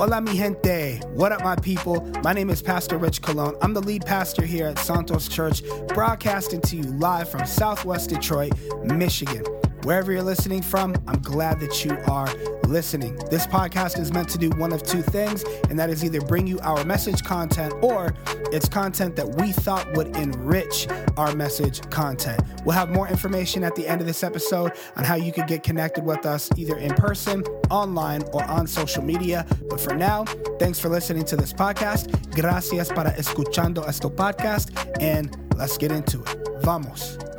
Hola, mi gente. What up, my people? My name is Pastor Rich Colon. I'm the lead pastor here at Santos Church, broadcasting to you live from Southwest Detroit, Michigan. Wherever you're listening from, I'm glad that you are listening. This podcast is meant to do one of two things, and that is either bring you our message content or it's content that we thought would enrich our message content. We'll have more information at the end of this episode on how you can get connected with us either in person, online, or on social media. But for now, thanks for listening to this podcast. Gracias para escuchando esto podcast, and let's get into it. Vamos.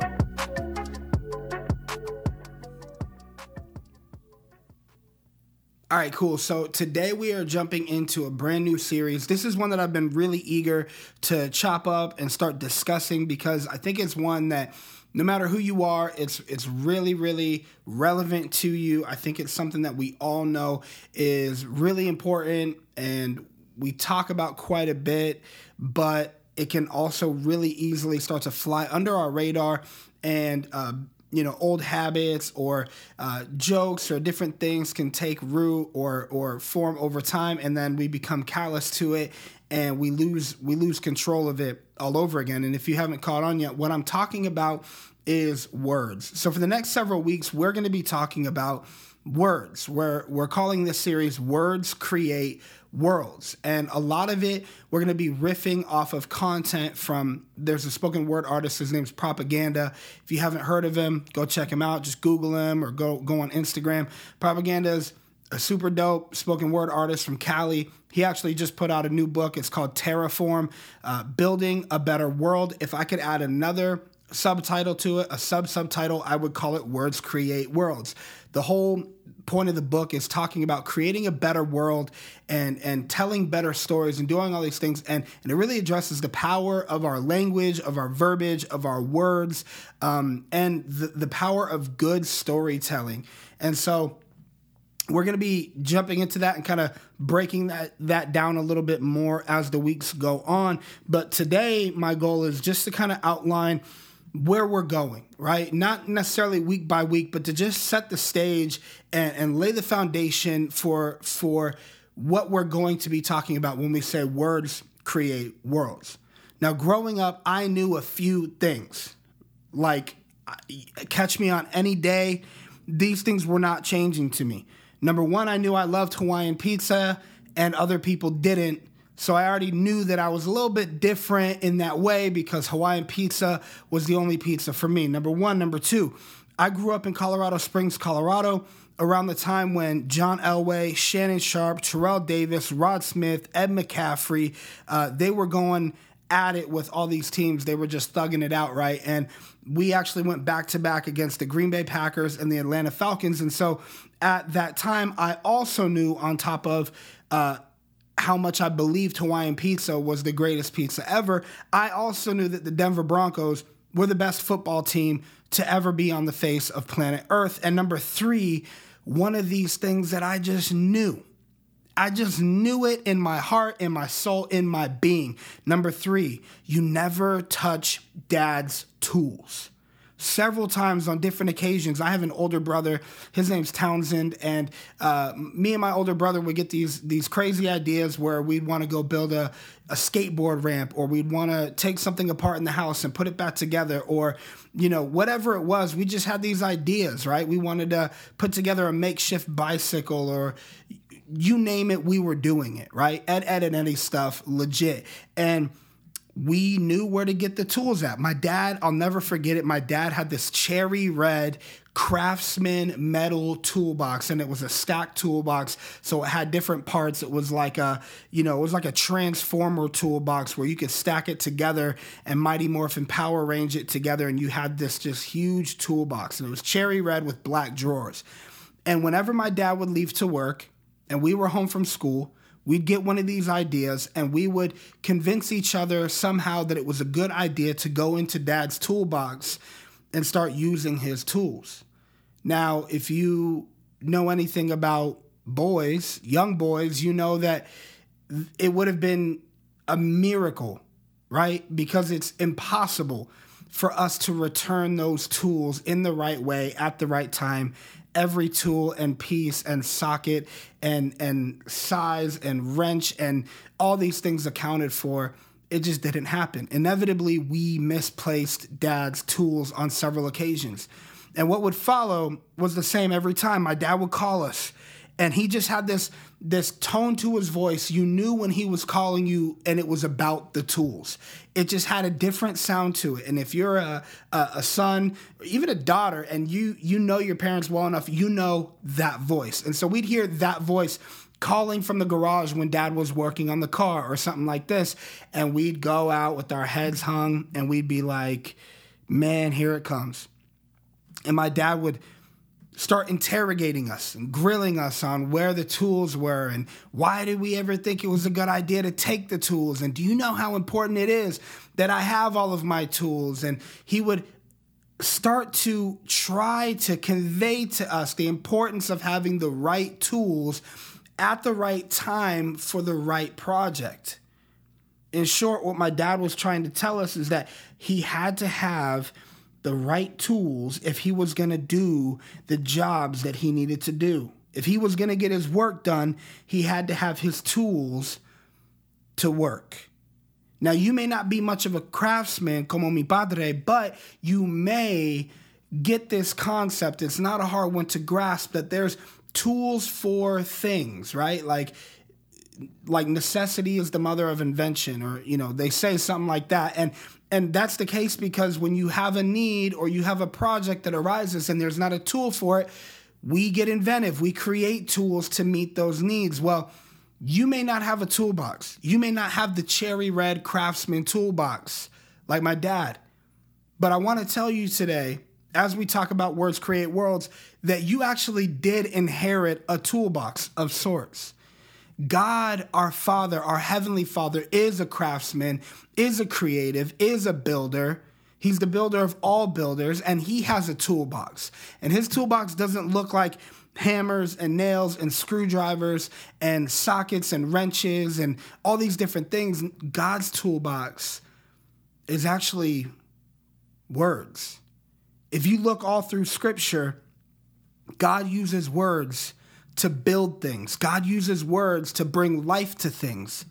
All right, cool. So today we are jumping into a brand new series. This is one that I've been really eager to chop up and start discussing because I think it's one that no matter who you are, it's it's really really relevant to you. I think it's something that we all know is really important and we talk about quite a bit, but it can also really easily start to fly under our radar and uh, you know old habits or uh, jokes or different things can take root or or form over time and then we become callous to it and we lose we lose control of it all over again. And if you haven't caught on yet what i'm talking about is words. So for the next several weeks we're going to be talking about words we're we're calling this series words create worlds. And a lot of it, we're going to be riffing off of content from, there's a spoken word artist, his name's Propaganda. If you haven't heard of him, go check him out. Just Google him or go, go on Instagram. Propaganda's a super dope spoken word artist from Cali. He actually just put out a new book. It's called Terraform uh, Building a Better World. If I could add another subtitle to it, a sub subtitle, I would call it Words Create Worlds. The whole point of the book is talking about creating a better world and and telling better stories and doing all these things. And and it really addresses the power of our language of our verbiage of our words um, and the, the power of good storytelling. And so we're going to be jumping into that and kind of breaking that that down a little bit more as the weeks go on. But today my goal is just to kind of outline where we're going, right? Not necessarily week by week, but to just set the stage and, and lay the foundation for for what we're going to be talking about when we say words create worlds. Now, growing up, I knew a few things. Like, catch me on any day, these things were not changing to me. Number one, I knew I loved Hawaiian pizza and other people didn't. So I already knew that I was a little bit different in that way because Hawaiian pizza was the only pizza for me. Number one. Number two, I grew up in Colorado Springs, Colorado, around the time when John Elway, Shannon Sharpe, Terrell Davis, Rod Smith, Ed McCaffrey, uh, they were going at it with all these teams. They were just thugging it out, right? And we actually went back to back against the Green Bay Packers and the Atlanta Falcons. And so at that time, I also knew on top of uh, how much I believed Hawaiian pizza was the greatest pizza ever, I also knew that the Denver Broncos were the best football team to ever be on the face of planet Earth. And number three, one of these things that I just knew. I just knew it in my heart, in my soul, in my being. Number three, you never touch dad's tools several times on different occasions. I have an older brother. His name's Townsend, and uh, me and my older brother would get these these crazy ideas where we'd want to go build a a skateboard ramp, or we'd want to take something apart in the house and put it back together, or you know whatever it was. We just had these ideas, right? We wanted to put together a makeshift bicycle, or you name it, we were doing it, right? Ed, Edd n Eddy stuff, legit, and we knew where to get the tools at. My dad, I'll never forget it. My dad had this cherry red craftsman metal toolbox and it was a stack toolbox so it had different parts it was like a you know it was like a transformer toolbox where you could stack it together and mighty morphin power range it together and you had this just huge toolbox and it was cherry red with black drawers and whenever my dad would leave to work and we were home from school We'd get one of these ideas and we would convince each other somehow that it was a good idea to go into dad's toolbox and start using his tools. Now, if you know anything about boys, young boys, you know that it would have been a miracle, right? Because it's impossible for us to return those tools in the right way at the right time every tool and piece and socket and and size and wrench and all these things accounted for it just didn't happen. Inevitably we misplaced dad's tools on several occasions. And what would follow was the same every time. My dad would call us and he just had this this tone to his voice. You knew when he was calling you and it was about the tools. It just had a different sound to it. And if you're a, a, a son or even a daughter and you you know your parents well enough you know that voice. And so we'd hear that voice calling from the garage when dad was working on the car or something like this. And we'd go out with our heads hung and we'd be like man here it comes. And my dad would start interrogating us and grilling us on where the tools were and why did we ever think it was a good idea to take the tools and do you know how important it is that I have all of my tools and he would start to try to convey to us the importance of having the right tools at the right time for the right project. In short, what my dad was trying to tell us is that he had to have the right tools if he was going to do the jobs that he needed to do. If he was going to get his work done, he had to have his tools to work. Now, you may not be much of a craftsman como mi padre, but you may get this concept. It's not a hard one to grasp that there's tools for things, right? Like like necessity is the mother of invention or you know they say something like that and and that's the case because when you have a need or you have a project that arises and there's not a tool for it, we get inventive. We create tools to meet those needs. Well, you may not have a toolbox. You may not have the cherry red craftsman toolbox like my dad. But I want to tell you today, as we talk about words create worlds, that you actually did inherit a toolbox of sorts. God, our Father, our Heavenly Father, is a craftsman, is a creative, is a builder. He's the builder of all builders, and he has a toolbox. And his toolbox doesn't look like hammers and nails and screwdrivers and sockets and wrenches and all these different things. God's toolbox is actually words. If you look all through scripture, God uses words to build things. God uses words to bring life to things.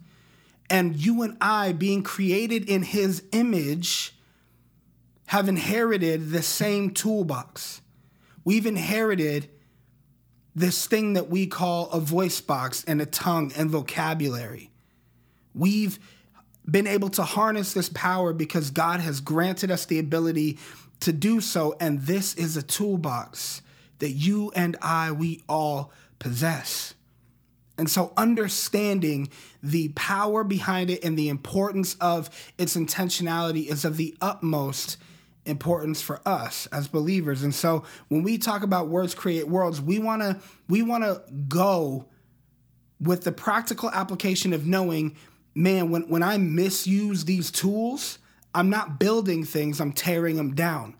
And you and I, being created in his image, have inherited the same toolbox. We've inherited this thing that we call a voice box and a tongue and vocabulary. We've been able to harness this power because God has granted us the ability to do so. And this is a toolbox that you and I, we all possess. And so, understanding the power behind it and the importance of its intentionality is of the utmost importance for us as believers. And so, when we talk about words create worlds, we want to we want to go with the practical application of knowing, man, when when I misuse these tools, I'm not building things, I'm tearing them down.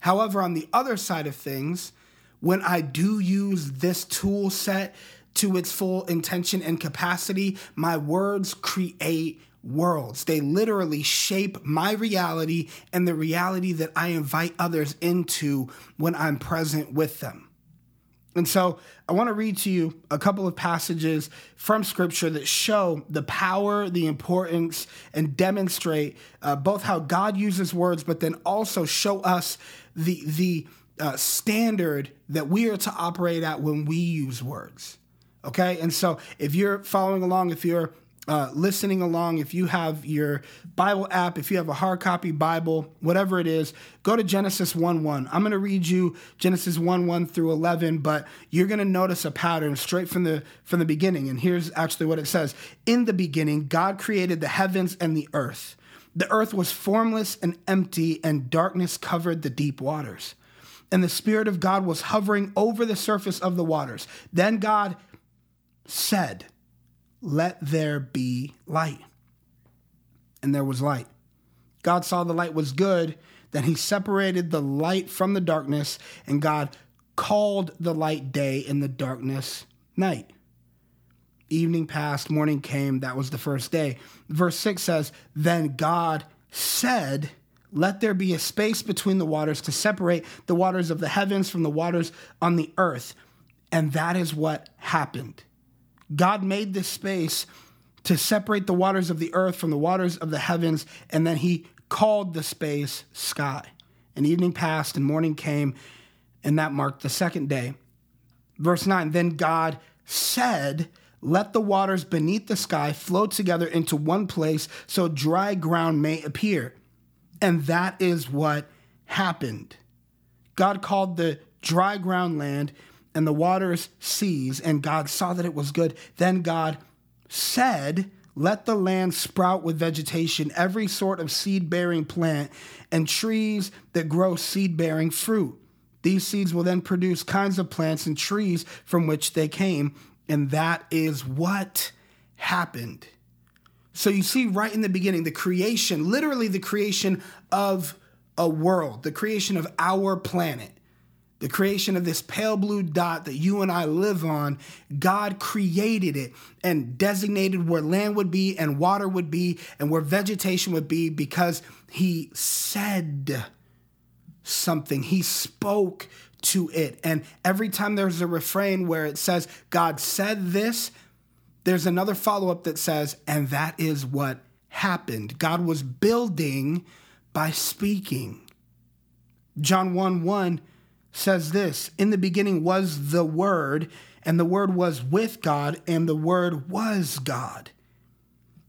However, on the other side of things, when I do use this tool set to its full intention and capacity, my words create worlds. They literally shape my reality and the reality that I invite others into when I'm present with them. And so I want to read to you a couple of passages from scripture that show the power, the importance, and demonstrate uh, both how God uses words, but then also show us the, the, uh, standard that we are to operate at when we use words. Okay. And so if you're following along, if you're uh, listening along, if you have your Bible app, if you have a hard copy Bible, whatever it is, go to Genesis 1 1. I'm going to read you Genesis 1 1 through 11, but you're going to notice a pattern straight from the, from the beginning. And here's actually what it says In the beginning, God created the heavens and the earth. The earth was formless and empty, and darkness covered the deep waters and the Spirit of God was hovering over the surface of the waters. Then God said, Let there be light. And there was light. God saw the light was good. Then he separated the light from the darkness, and God called the light day and the darkness night. Evening passed, morning came. That was the first day. Verse 6 says, Then God said, let there be a space between the waters to separate the waters of the heavens from the waters on the earth. And that is what happened. God made this space to separate the waters of the earth from the waters of the heavens, and then he called the space sky. And evening passed and morning came, and that marked the second day. Verse 9 Then God said, Let the waters beneath the sky flow together into one place so dry ground may appear. And that is what happened. God called the dry ground land and the waters seas, and God saw that it was good. Then God said, Let the land sprout with vegetation, every sort of seed bearing plant, and trees that grow seed bearing fruit. These seeds will then produce kinds of plants and trees from which they came. And that is what happened. So you see, right in the beginning, the creation, literally the creation of a world, the creation of our planet the creation of this pale blue dot that you and I live on, God created it and designated where land would be and water would be and where vegetation would be because He said something. He spoke to it. And every time there's a refrain where it says, God said this, there's another follow up that says, and that is what happened. God was building by speaking. John 1 1 says this In the beginning was the Word, and the Word was with God, and the Word was God.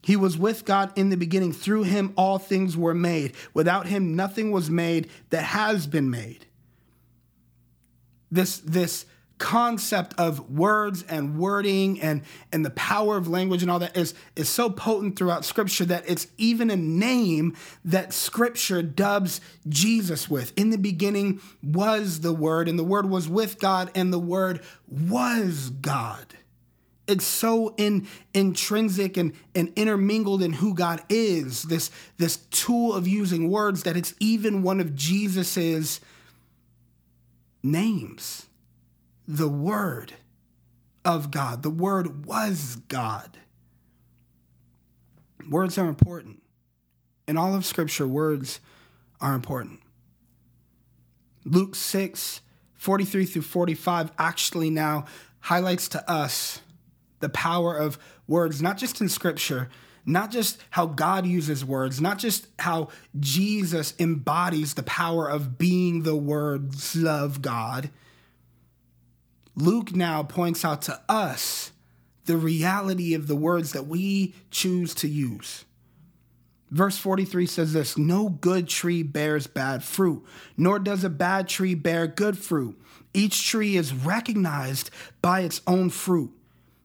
He was with God in the beginning. Through him, all things were made. Without him, nothing was made that has been made. This, this concept of words and wording and and the power of language and all that is is so potent throughout scripture that it's even a name that scripture dubs Jesus with. In the beginning was the word and the word was with God and the word was God. It's so in intrinsic and, and intermingled in who God is, this, this tool of using words that it's even one of Jesus's names the Word of God. The Word was God. Words are important. In all of Scripture, words are important. Luke 6, 43 through 45 actually now highlights to us the power of words, not just in Scripture, not just how God uses words, not just how Jesus embodies the power of being the words of God Luke now points out to us the reality of the words that we choose to use. Verse 43 says this No good tree bears bad fruit, nor does a bad tree bear good fruit. Each tree is recognized by its own fruit.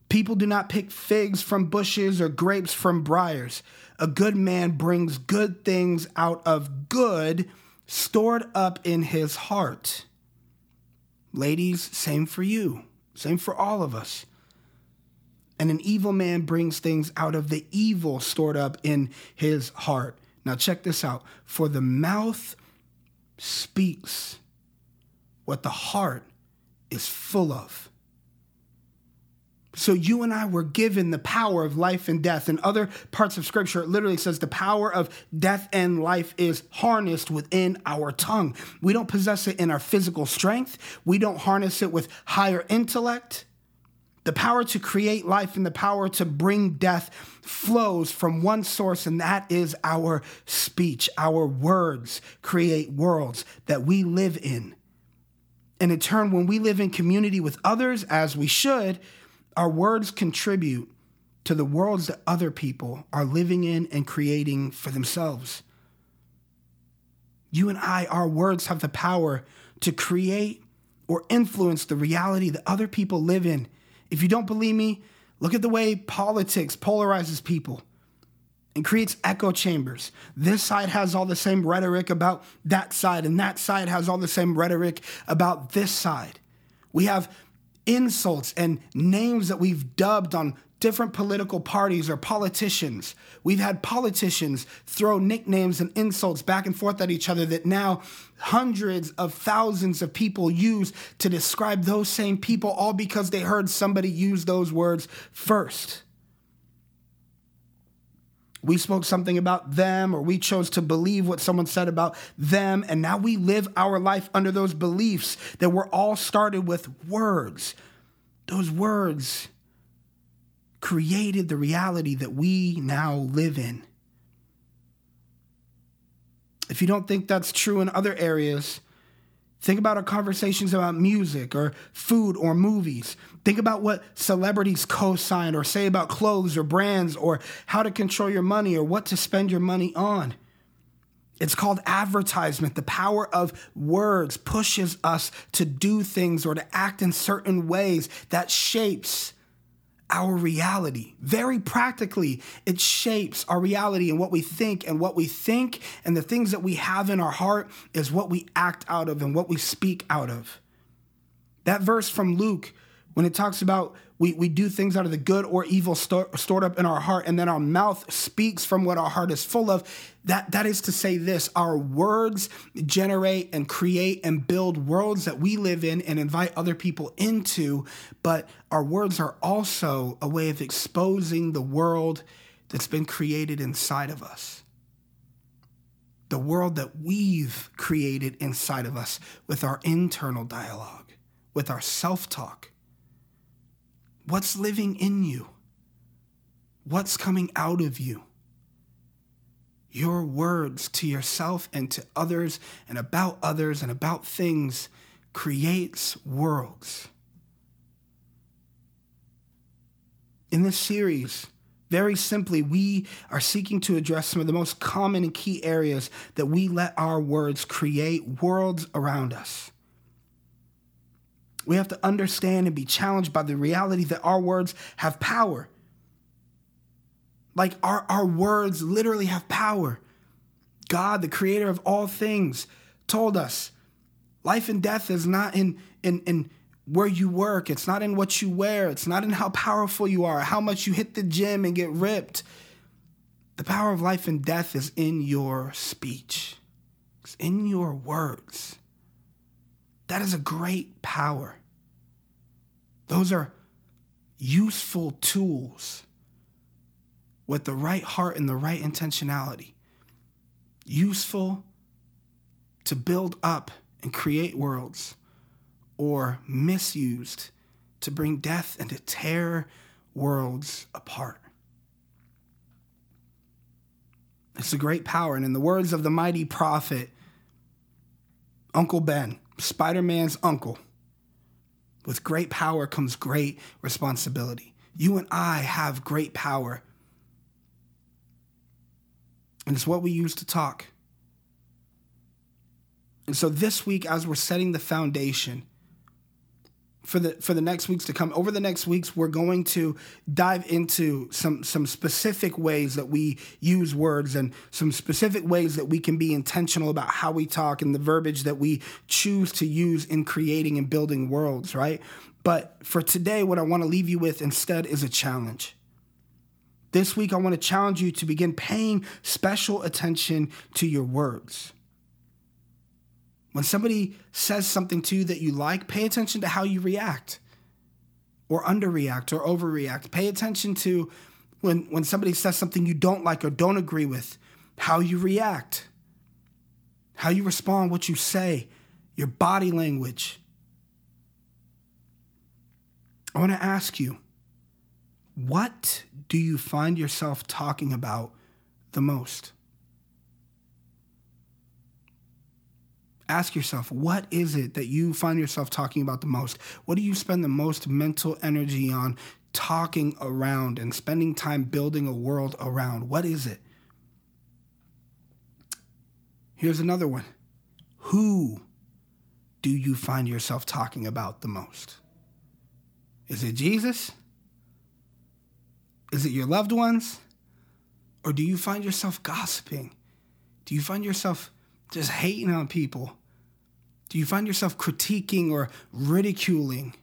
People do not pick figs from bushes or grapes from briars. A good man brings good things out of good stored up in his heart. Ladies, same for you. Same for all of us. And an evil man brings things out of the evil stored up in his heart. Now, check this out. For the mouth speaks what the heart is full of. So you and I were given the power of life and death. In other parts of scripture, it literally says the power of death and life is harnessed within our tongue. We don't possess it in our physical strength, we don't harness it with higher intellect. The power to create life and the power to bring death flows from one source, and that is our speech. Our words create worlds that we live in. And in turn, when we live in community with others, as we should, our words contribute to the worlds that other people are living in and creating for themselves. You and I, our words have the power to create or influence the reality that other people live in. If you don't believe me, look at the way politics polarizes people and creates echo chambers. This side has all the same rhetoric about that side, and that side has all the same rhetoric about this side. We have insults and names that we've dubbed on different political parties or politicians. We've had politicians throw nicknames and insults back and forth at each other that now hundreds of thousands of people use to describe those same people, all because they heard somebody use those words first. We spoke something about them or we chose to believe what someone said about them. And now we live our life under those beliefs that were all started with words. Those words created the reality that we now live in. If you don't think that's true in other areas, think about our conversations about music or food or movies. Think about what celebrities co sign or say about clothes or brands or how to control your money or what to spend your money on. It's called advertisement. The power of words pushes us to do things or to act in certain ways that shapes our reality. Very practically, it shapes our reality and what we think, and what we think and the things that we have in our heart is what we act out of and what we speak out of. That verse from Luke, when it talks about we, we do things out of the good or evil stored up in our heart, and then our mouth speaks from what our heart is full of. That, that is to say, this our words generate and create and build worlds that we live in and invite other people into, but our words are also a way of exposing the world that's been created inside of us. The world that we've created inside of us with our internal dialogue, with our self talk What's living in you? What's coming out of you? Your words to yourself and to others and about others and about things creates worlds. In this series, very simply, we are seeking to address some of the most common and key areas that we let our words create worlds around us. We have to understand and be challenged by the reality that our words have power. Like our, our words literally have power. God, the creator of all things, told us life and death is not in, in, in where you work, it's not in what you wear, it's not in how powerful you are, how much you hit the gym and get ripped. The power of life and death is in your speech, it's in your words. That is a great power. Those are useful tools with the right heart and the right intentionality. Useful to build up and create worlds, or misused to bring death and to tear worlds apart. It's a great power. And in the words of the mighty prophet, Uncle Ben, Spider Man's uncle. With great power comes great responsibility. You and I have great power. And it's what we use to talk. And so this week, as we're setting the foundation, for the for the next weeks to come. Over the next weeks, we're going to dive into some some specific ways that we use words and some specific ways that we can be intentional about how we talk and the verbiage that we choose to use in creating and building worlds, right? But for today, what I want to leave you with instead is a challenge. This week, I want to challenge you to begin paying special attention to your words. When somebody says something to you that you like, pay attention to how you react or underreact or overreact. Pay attention to when, when somebody says something you don't like or don't agree with, how you react, how you respond, what you say, your body language. I want to ask you, what do you find yourself talking about the most? Ask yourself what is it that you find yourself talking about the most? What do you spend the most mental energy on talking around and spending time building a world around? What is it? Here's another one. Who do you find yourself talking about the most? Is it Jesus? Is it your loved ones? Or do you find yourself gossiping? Do you find yourself just hating on people? Do you find yourself critiquing or ridiculing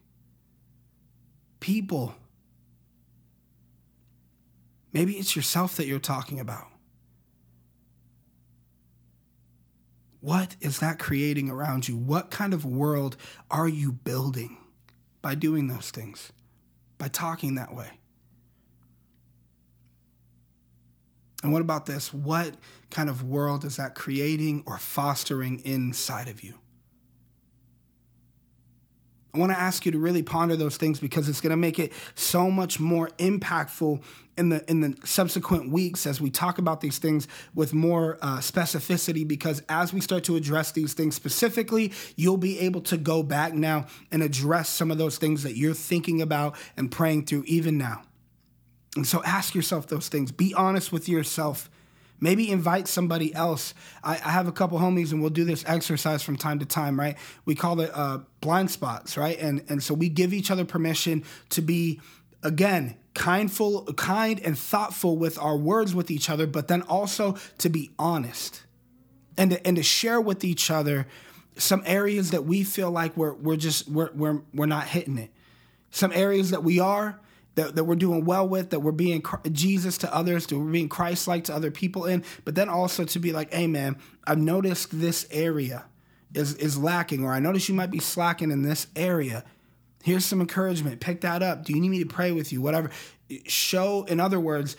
people? Maybe it's yourself that you're talking about. What is that creating around you? What kind of world are you building by doing those things, by talking that way? And what about this? What kind of world is that creating or fostering inside of you? I want to ask you to really ponder those things because it's going to make it so much more impactful in the in the subsequent weeks as we talk about these things with more uh, specificity. Because as we start to address these things specifically, you'll be able to go back now and address some of those things that you're thinking about and praying through even now. And so, ask yourself those things. Be honest with yourself Maybe invite somebody else. I, I, have a couple homies, and we'll do this exercise from time to time, right? We call it uh, blind spots, right? And and so we give each other permission to be, again, kindful, kind and thoughtful with our words with each other, but then also to be honest, and to, and to share with each other some areas that we feel like we're we're just we're we're we're not hitting it. Some areas that we are, that, that we're doing well with, that we're being Jesus to others, that we're being Christ like to other people in, but then also to be like, hey man, I've noticed this area is, is lacking, or I notice you might be slacking in this area. Here's some encouragement. Pick that up. Do you need me to pray with you? Whatever. Show, in other words,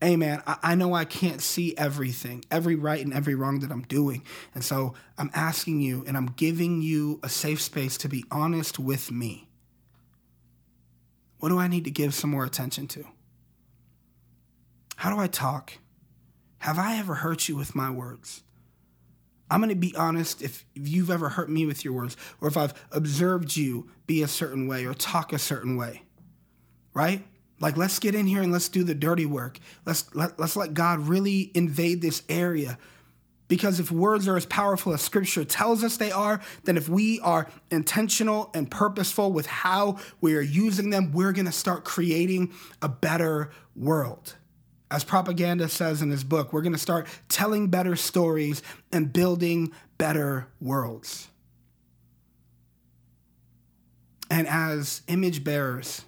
hey man, I, I know I can't see everything, every right and every wrong that I'm doing. And so I'm asking you and I'm giving you a safe space to be honest with me. What do I need to give some more attention to? How do I talk? Have I ever hurt you with my words? I'm going to be honest if, you've ever hurt me with your words, or if I've observed you be a certain way or talk a certain way, right? Like, let's get in here and let's do the dirty work. Let's let, let's let God really invade this area because if words are as powerful as scripture tells us they are, then if we are intentional and purposeful with how we are using them, we're going to start creating a better world. As propaganda says in his book, we're going to start telling better stories and building better worlds. And as image bearers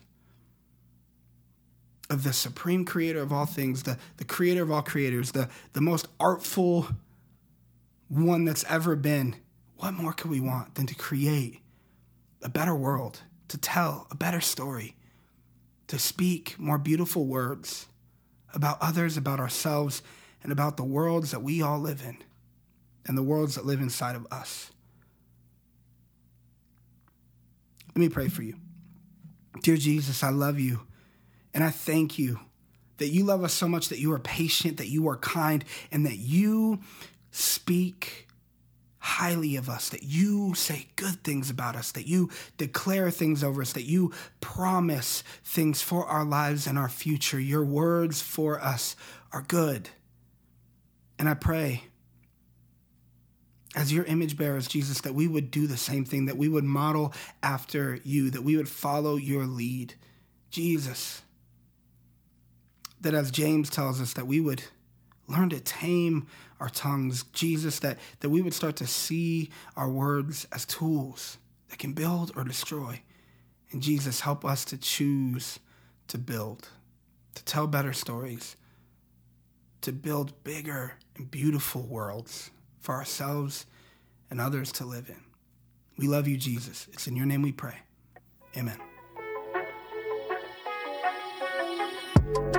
of the supreme creator of all things, the, the creator of all creators, the, the most artful one that's ever been, what more could we want than to create a better world, to tell a better story, to speak more beautiful words about others, about ourselves, and about the worlds that we all live in and the worlds that live inside of us? Let me pray for you. Dear Jesus, I love you and I thank you that you love us so much that you are patient, that you are kind, and that you speak highly of us, that you say good things about us, that you declare things over us, that you promise things for our lives and our future. Your words for us are good. And I pray, as your image bearers, Jesus, that we would do the same thing, that we would model after you, that we would follow your lead. Jesus, that as James tells us, that we would learn to tame our tongues, Jesus, that, that we would start to see our words as tools that can build or destroy. And Jesus, help us to choose to build, to tell better stories, to build bigger and beautiful worlds for ourselves and others to live in. We love you, Jesus. It's in your name we pray. Amen.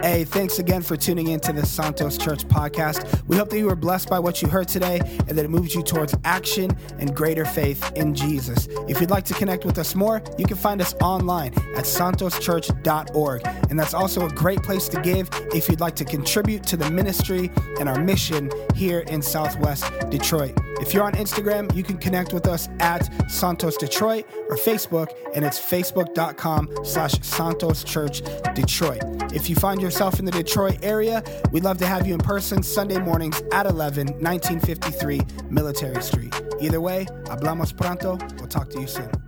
Hey, thanks again for tuning in to the Santos Church podcast. We hope that you were blessed by what you heard today and that it moves you towards action and greater faith in Jesus. If you'd like to connect with us more, you can find us online at santoschurch.org. And that's also a great place to give if you'd like to contribute to the ministry and our mission here in Southwest Detroit. If you're on Instagram, you can connect with us at Santos Detroit or Facebook, and it's facebook.com slash Santos Church Detroit. If you find yourself in the Detroit area, we'd love to have you in person Sunday mornings at 11, 1953 Military Street. Either way, hablamos pronto. We'll talk to you soon.